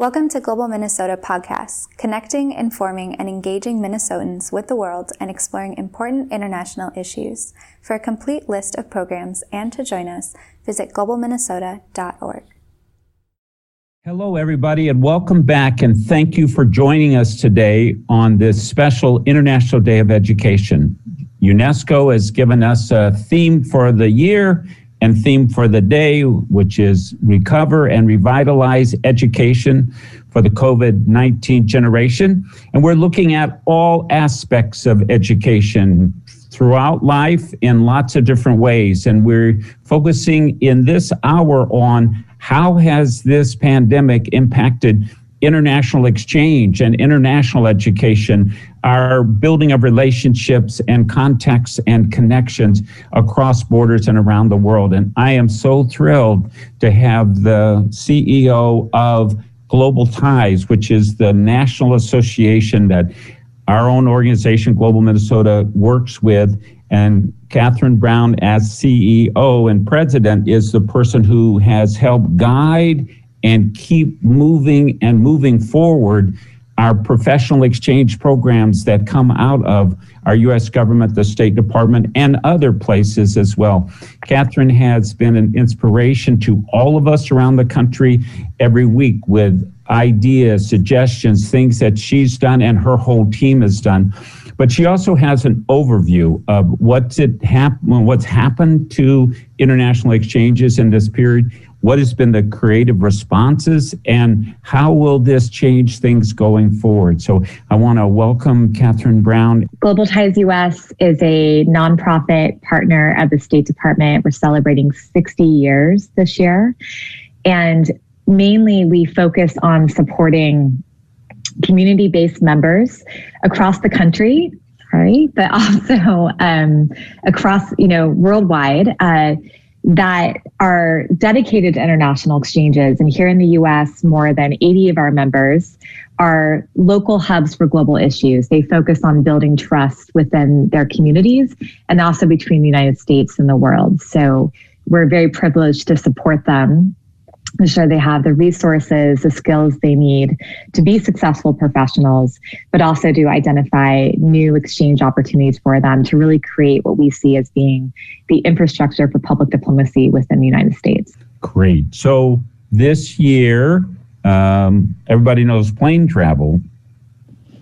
Welcome to Global Minnesota Podcasts, connecting, informing, and engaging Minnesotans with the world and exploring important international issues. For a complete list of programs and to join us, visit globalminnesota.org. Hello, everybody, and welcome back. And thank you for joining us today on this special International Day of Education. UNESCO has given us a theme for the year and theme for the day, which is Recover and Revitalize Education for the COVID 19 generation. And we're looking at all aspects of education throughout life in lots of different ways. And we're focusing in this hour on how has this pandemic impacted international exchange and international education our building of relationships and contacts and connections across borders and around the world. And I am so thrilled to have the CEO of Global Ties, which is the national association that our own organization, Global Minnesota, works with. And Katherine Brown, as CEO and president, is the person who has helped guide and keep moving and moving forward our professional exchange programs that come out of our U.S. government, the State Department, and other places as well. Katherine has been an inspiration to all of us around the country every week with ideas, suggestions, things that she's done and her whole team has done. But she also has an overview of what's it hap- what's happened to international exchanges in this period, what has been the creative responses, and how will this change things going forward? So I want to welcome Katherine Brown. Global Ties US is a nonprofit partner of the State Department. We're celebrating 60 years this year. And mainly we focus on supporting community based members across the country right but also um, across you know worldwide uh, that are dedicated to international exchanges. And here in the US, more than 80 of our members are local hubs for global issues. They focus on building trust within their communities and also between the United States and the world. So we're very privileged to support them ensure they have the resources, the skills they need to be successful professionals, but also to identify new exchange opportunities for them to really create what we see as being the infrastructure for public diplomacy within the United States. Great. So this year, um, everybody knows plane travel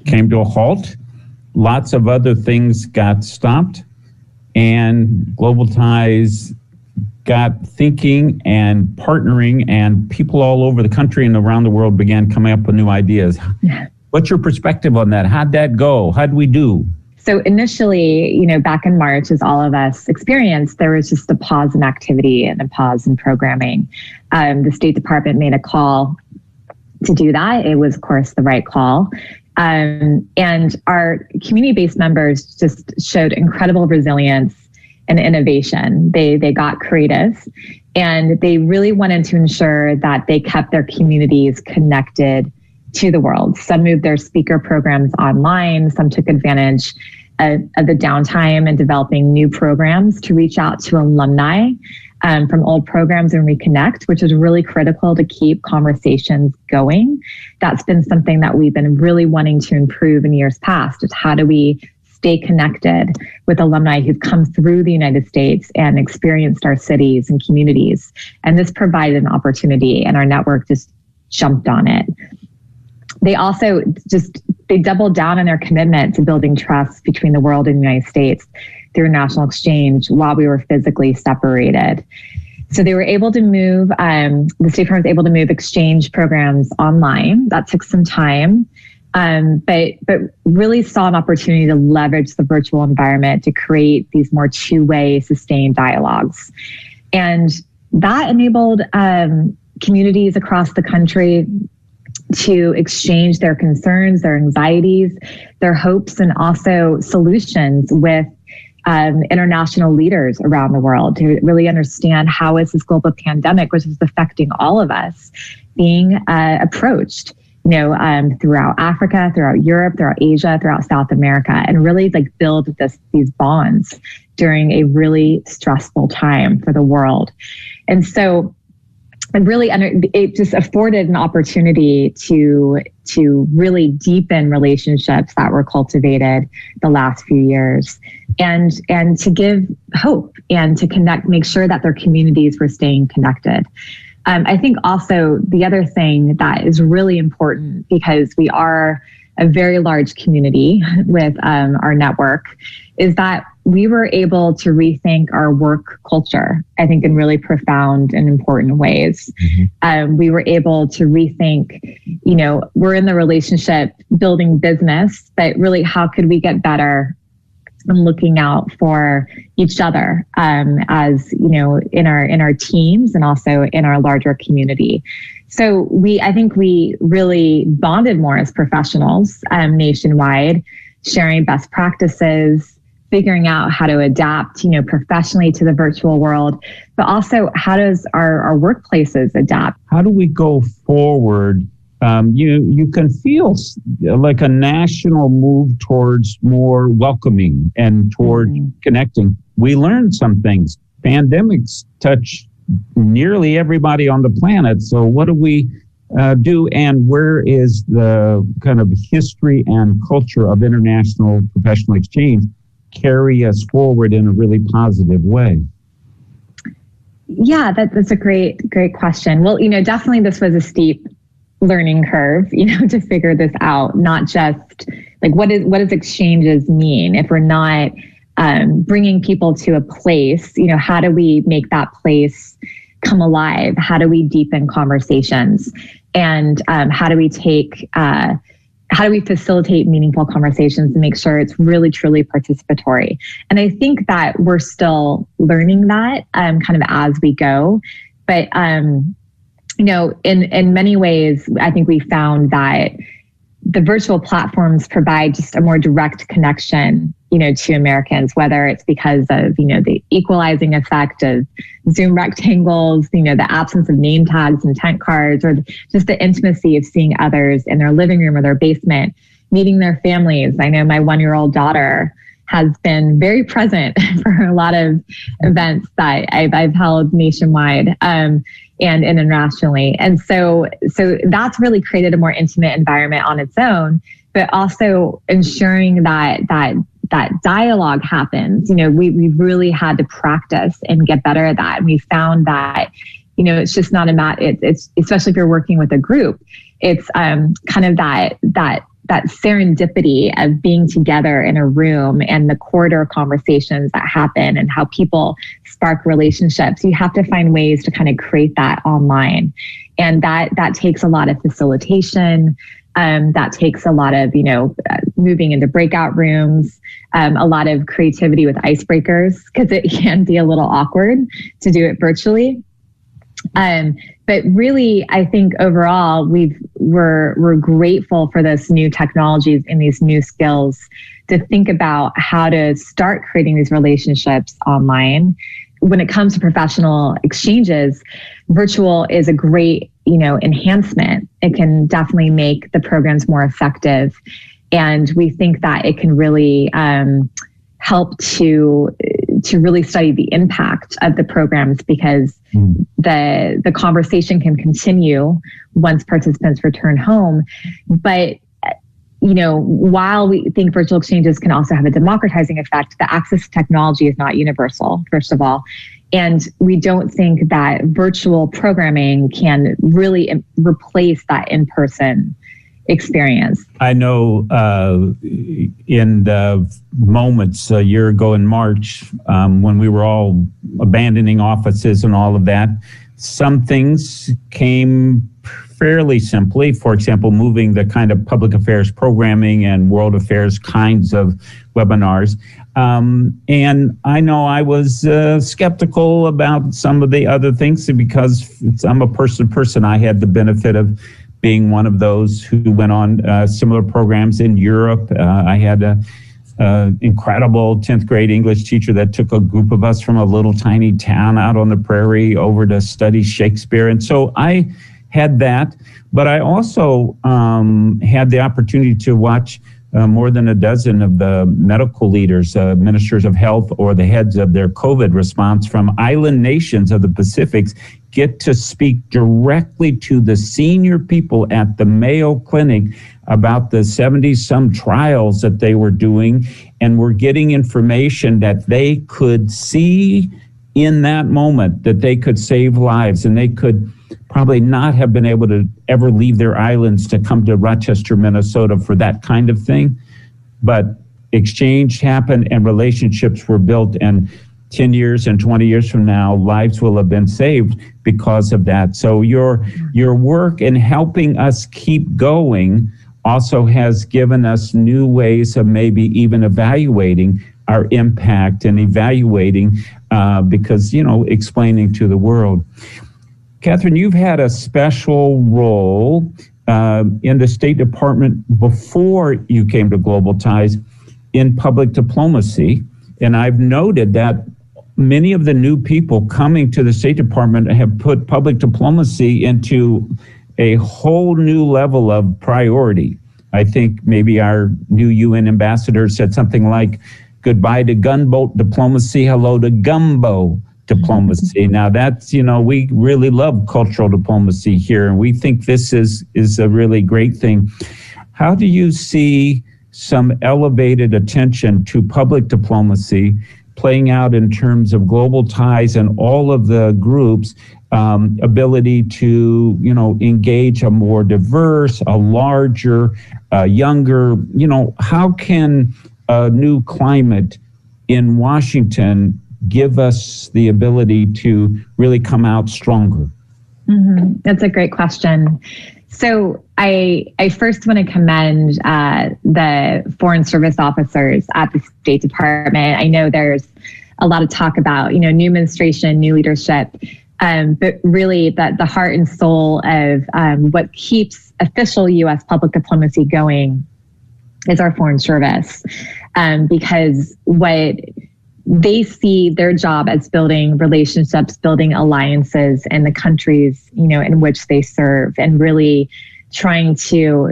came to a halt. Lots of other things got stopped, and Global Ties got thinking and partnering, and people all over the country and around the world began coming up with new ideas. What's your perspective on that? How'd that go? How'd we do? So initially, you know, back in March, as all of us experienced, there was just a pause in activity and a pause in programming. Um, the State Department made a call to do that. It was, of course, the right call. Um, and our community based members just showed incredible resilience and innovation. They they got creative and they really wanted to ensure that they kept their communities connected to the world. Some moved their speaker programs online, some took advantage of, the downtime and developing new programs to reach out to alumni um, from old programs and reconnect, which is really critical to keep conversations going. That's been something that we've been really wanting to improve in years past. Is how do we stay connected with alumni who've come through the United States and experienced our cities and communities. And this provided an opportunity, and our network just jumped on it. They also just they doubled down on their commitment to building trust between the world and the United States through national exchange while we were physically separated. So they were able to move, um, the State Department was able to move exchange programs online. That took some time um, but but really saw an opportunity to leverage the virtual environment to create these more two-way sustained dialogues. And that enabled um, communities across the country to exchange their concerns their anxieties their hopes and also solutions with um, international leaders around the world to really understand how is this global pandemic which is affecting all of us being uh, approached you know, um, throughout Africa, throughout Europe, throughout Asia, throughout South America, and really like build this these bonds during a really stressful time for the world. And so and really under, it just afforded an opportunity to to really deepen relationships that were cultivated the last few years and and to give hope and to connect make sure that their communities were staying connected um, i think also the other thing that is really important because we are a very large community with um, our network is that we were able to rethink our work culture, I think, in really profound and important ways. Mm-hmm. Um, we were able to rethink, you know, we're in the relationship building business, but really, how could we get better and looking out for each other um, as you know in our in our teams and also in our larger community so we i think we really bonded more as professionals um, nationwide sharing best practices figuring out how to adapt, you know, professionally to the virtual world, but also how does our, our workplaces adapt? How do we go forward? Um, you you can feel like a national move towards more welcoming and toward mm-hmm. connecting. We learned some things. Pandemics touch nearly everybody on the planet. So what do we uh, do, and where is the kind of history and culture of international professional exchange? carry us forward in a really positive way? Yeah, that, that's a great, great question. Well, you know, definitely this was a steep learning curve, you know, to figure this out, not just like what is what does exchanges mean if we're not um, bringing people to a place, you know, how do we make that place come alive? How do we deepen conversations? And um, how do we take uh, how do we facilitate meaningful conversations and make sure it's really truly participatory and i think that we're still learning that um, kind of as we go but um, you know in in many ways i think we found that the virtual platforms provide just a more direct connection you know to americans whether it's because of you know the equalizing effect of zoom rectangles you know the absence of name tags and tent cards or just the intimacy of seeing others in their living room or their basement meeting their families. I know my one year old daughter has been very present for a lot of events that I've, I've held nationwide. Um, and internationally. And so, so that's really created a more intimate environment on its own, but also ensuring that that that dialogue happens. You know, we we really had to practice and get better at that. And we found that, you know, it's just not a mat. It, it's especially if you're working with a group, it's um, kind of that that that serendipity of being together in a room and the corridor conversations that happen and how people spark relationships you have to find ways to kind of create that online. And that that takes a lot of facilitation. Um, that takes a lot of you know moving into breakout rooms um, a lot of creativity with icebreakers because it can be a little awkward to do it virtually um, but really, I think overall, we've we're we're grateful for this new technologies and these new skills to think about how to start creating these relationships online. When it comes to professional exchanges, virtual is a great you know enhancement. It can definitely make the programs more effective, and we think that it can really um, help to to really study the impact of the programs because mm. the the conversation can continue once participants return home but you know while we think virtual exchanges can also have a democratizing effect the access to technology is not universal first of all and we don't think that virtual programming can really replace that in person experience. I know uh, in the moments a year ago in March, um, when we were all abandoning offices and all of that, some things came fairly simply. For example, moving the kind of public affairs programming and world affairs kinds of webinars. Um, and I know I was uh, skeptical about some of the other things because I'm a person to person. I had the benefit of being one of those who went on uh, similar programs in Europe. Uh, I had a, a, incredible 10th grade English teacher that took a group of us from a little tiny town out on the prairie over to study Shakespeare. And so I had that, but I also um, had the opportunity to watch uh, more than a dozen of the medical leaders, uh, ministers of health, or the heads of their COVID response from island nations of the Pacifics get to speak directly to the senior people at the Mayo Clinic about the 70 some trials that they were doing. And we're getting information that they could see in that moment that they could save lives and they could probably not have been able to ever leave their islands to come to Rochester, Minnesota for that kind of thing. But exchange happened and relationships were built. And 10 years and 20 years from now, lives will have been saved because of that. So your, your work in helping us keep going also has given us new ways of maybe even evaluating our impact and evaluating uh, because, you know, explaining to the world. Katherine, you've had a special role uh, in the State Department before you came to Global Ties in public diplomacy. And I've noted that many of the new people coming to the State Department have put public diplomacy into a whole new level of priority. I think maybe our new UN ambassador said something like, goodbye to gunboat diplomacy, hello to gumbo diplomacy. Mm-hmm. Now that's, you know, we really love cultural diplomacy here and we think this is is a really great thing. How do you see some elevated attention to public diplomacy playing out in terms of global ties and all of the groups um, ability to you know engage a more diverse a larger uh, younger you know how can a new climate in washington give us the ability to really come out stronger? Mm-hmm. That's a great question. So I I first want to commend uh, the foreign service officers at the State Department. I know there's a lot of talk about you know new administration, new leadership, um, but really that the heart and soul of um, what keeps official U.S. public diplomacy going is our foreign service, um, because what they see their job as building relationships, building alliances in the countries, you know, in which they serve and really trying to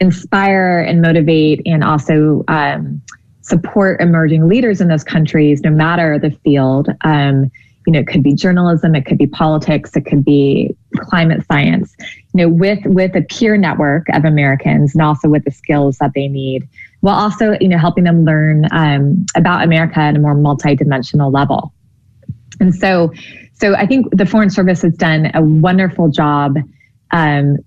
inspire and motivate and also um, support emerging leaders in those countries, no matter the field. Um, you know, it could be journalism, it could be politics, it could be climate science. You know, with with a peer network of Americans, and also with the skills that they need while also you know helping them learn um, about America at a more multidimensional level. And so, so I think the Foreign Service has done a wonderful job um,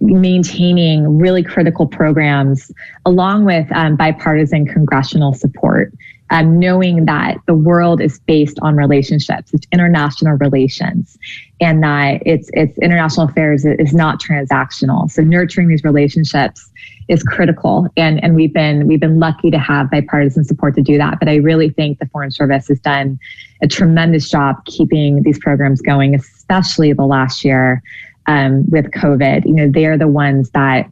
maintaining really critical programs along with um, bipartisan congressional support um, knowing that the world is based on relationships, it's international relations, and that it's it's international affairs is not transactional. So nurturing these relationships is critical, and and we've been we've been lucky to have bipartisan support to do that. But I really think the Foreign Service has done a tremendous job keeping these programs going, especially the last year um, with COVID. You know, they are the ones that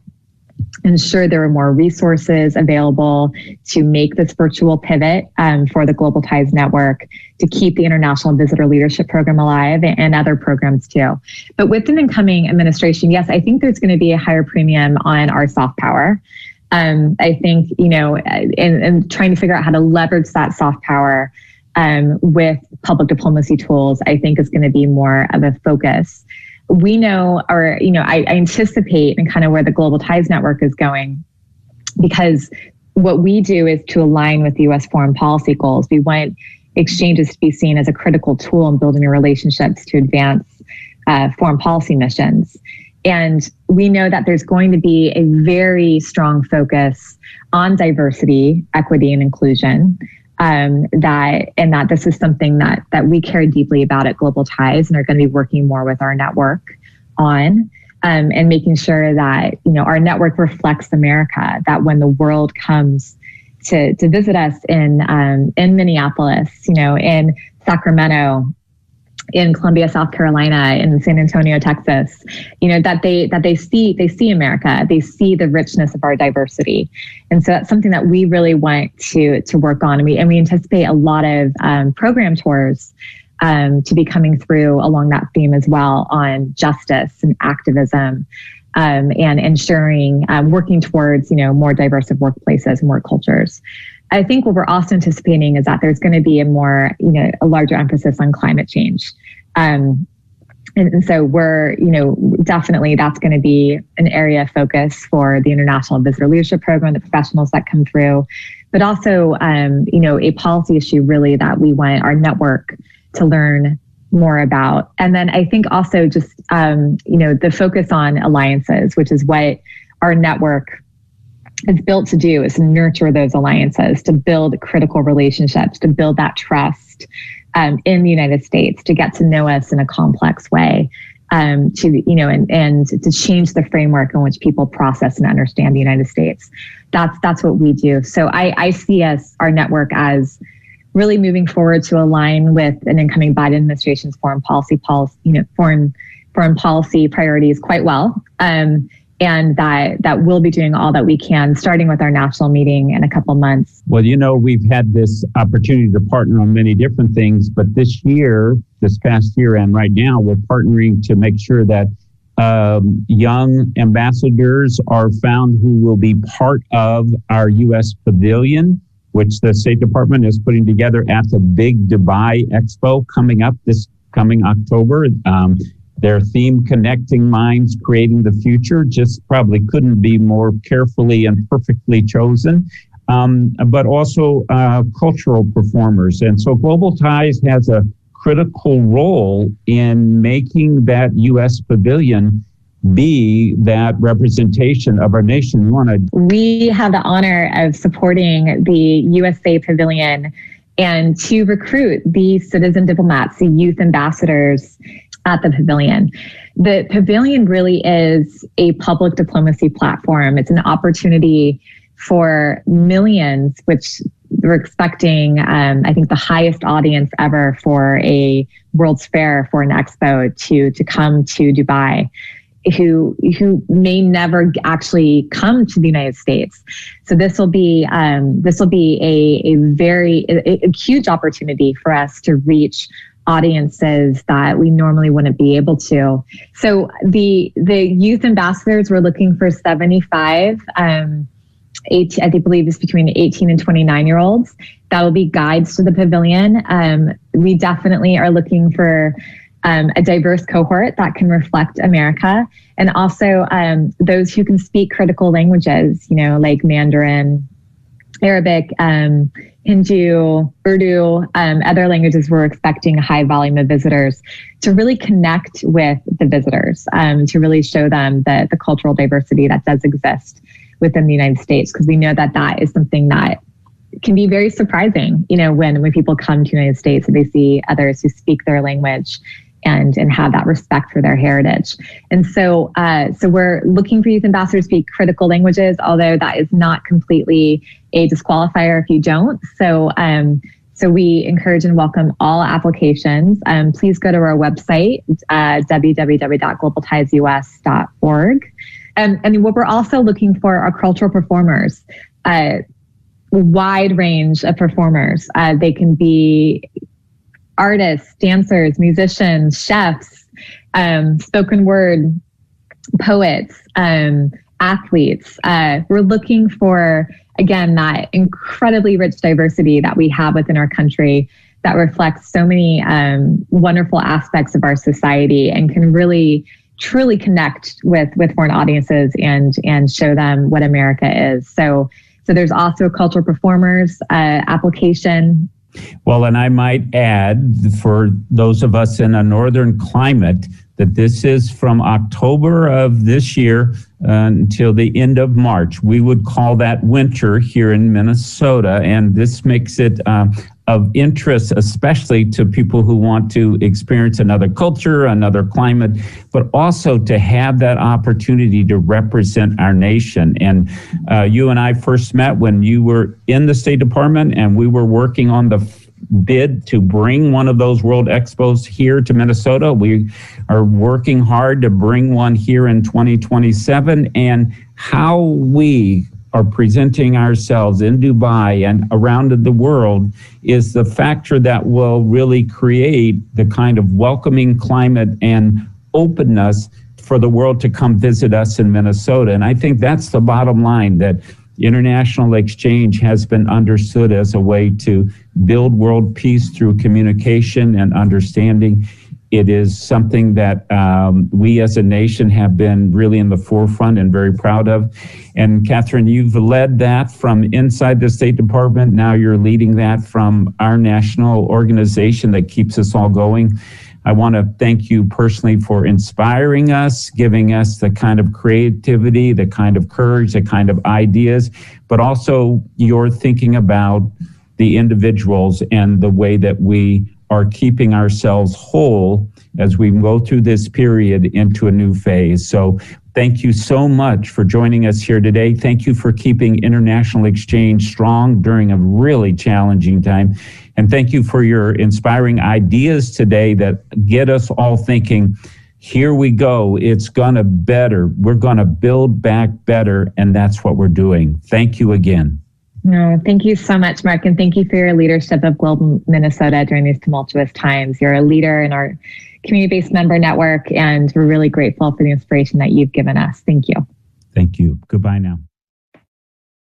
ensure there are more resources available to make this virtual pivot um, for the Global Ties Network to keep the International Visitor Leadership Program alive and other programs too. But with an incoming administration, yes, I think there's going to be a higher premium on our soft power. Um, I think, you know, and, trying to figure out how to leverage that soft power um, with public diplomacy tools, I think is going to be more of a focus we know, or, you know, I, I anticipate and kind of where the Global Ties Network is going because what we do is to align with the US foreign policy goals. We want exchanges to be seen as a critical tool in building relationships to advance uh, foreign policy missions. And we know that there's going to be a very strong focus on diversity, equity, and inclusion um, that and that this is something that that we care deeply about at Global Ties and are going to be working more with our network on. Um, and making sure that you know our network reflects America. That when the world comes to to visit us in um, in Minneapolis, you know, in Sacramento, in Columbia, South Carolina, in San Antonio, Texas, you know, that they that they see they see America, they see the richness of our diversity, and so that's something that we really want to to work on, and we and we anticipate a lot of um, program tours um, to be coming through along that theme as well on justice and activism. um, and ensuring um, working towards you know more diverse workplaces and work cultures. I think what we're also anticipating is that there's going to be a more you know a larger emphasis on climate change. Um, and, and, so we're, you know, definitely that's going to be an area of focus for the International Visitor Leadership Program, the professionals that come through, but also, um, you know, a policy issue really that we want our network to learn more about. And then I think also just, um, you know, the focus on alliances, which is what our network is built to do, is nurture those alliances, to build critical relationships, to build that trust um, in the United States, to get to know us in a complex way. Um, to you know, and and to change the framework in which people process and understand the United States. That's that's what we do. So I, I see us our network as really moving forward to align with an incoming Biden administration's foreign policy policy, you know, foreign foreign policy priorities quite well. Um, and that that we'll be doing all that we can, starting with our national meeting in a couple months. Well, you know, we've had this opportunity to partner on many different things, but this year, this past year, and right now, we're partnering to make sure that um, young ambassadors are found who will be part of our U.S. pavilion which the State Department is putting together at the big Dubai Expo coming up this coming October. Um, their theme, Connecting Minds, Creating the Future, just probably couldn't be more carefully and perfectly chosen. Um, but also uh, cultural performers. And so Global Ties has a critical role in making that U.S. pavilion be that representation of our nation. Wanted. We have the honor of supporting the USA Pavilion and to recruit the citizen diplomats, the youth ambassadors at the pavilion. The pavilion really is a public diplomacy platform. It's an opportunity for millions, which we're expecting, um, I think, the highest audience ever for a World's Fair for an expo to to come to Dubai who who may never actually come to the United States. So this will be um, this will be a, a very a, a huge opportunity for us to reach audiences that we normally wouldn't be able to. So the the youth ambassadors we're looking for 75 um 18, I believe is between 18 and 29 year olds. That will be guides to the pavilion. Um, we definitely are looking for um, a diverse cohort that can reflect America, and also um, those who can speak critical languages, you know, like Mandarin, Arabic, um, Hindu, Urdu, um, other languages. We're expecting a high volume of visitors to really connect with the visitors, um, to really show them the, the cultural diversity that does exist within the United States, because we know that that is something that can be very surprising, you know, when when people come to the United States and they see others who speak their language and and have that respect for their heritage. And so uh, so we're looking for youth ambassadors to speak critical languages, although that is not completely a disqualifier if you don't. So um, so we encourage and welcome all applications. Um, please go to our website, uh, www.globaltiesus.org. Um, and what we're also looking for are cultural performers. Uh, wide range of performers. Uh, they can be artists, dancers, musicians, chefs, um, spoken word poets, um, athletes. Uh, we're looking for, again, that incredibly rich diversity that we have within our country that reflects so many um, wonderful aspects of our society and can really truly connect with with foreign audiences and and show them what America is. So so there's also a cultural performers uh, application well, and I might add for those of us in a northern climate that this is from October of this year uh, until the end of March. We would call that winter here in Minnesota, and this makes it uh, of interest, especially to people who want to experience another culture, another climate, but also to have that opportunity to represent our nation. And uh, you and I first met when you were in the State Department, and we were working on the bid to bring one of those World Expos here to Minnesota. We are working hard to bring one here in 2027. And how we are presenting ourselves in Dubai and around the world is the factor that will really create the kind of welcoming climate and openness for the world to come visit us in Minnesota. And I think that's the bottom line that international exchange has been understood as a way to build world peace through communication and understanding. It is something that um, we as a nation have been really in the forefront and very proud of. And Katherine, you've led that from inside the State Department. Now you're leading that from our national organization that keeps us all going. I want to thank you personally for inspiring us, giving us the kind of creativity, the kind of courage, the kind of ideas, but also your thinking about the individuals and the way that we are keeping ourselves whole as we go through this period into a new phase. So thank you so much for joining us here today. Thank you for keeping international exchange strong during a really challenging time. And thank you for your inspiring ideas today that get us all thinking here we go. It's going to better. We're going to build back better. And that's what we're doing. Thank you again. No, thank you so much, Mark. And thank you for your leadership of Global Minnesota during these tumultuous times. You're a leader in our community based member network, and we're really grateful for the inspiration that you've given us. Thank you. Thank you. Goodbye now.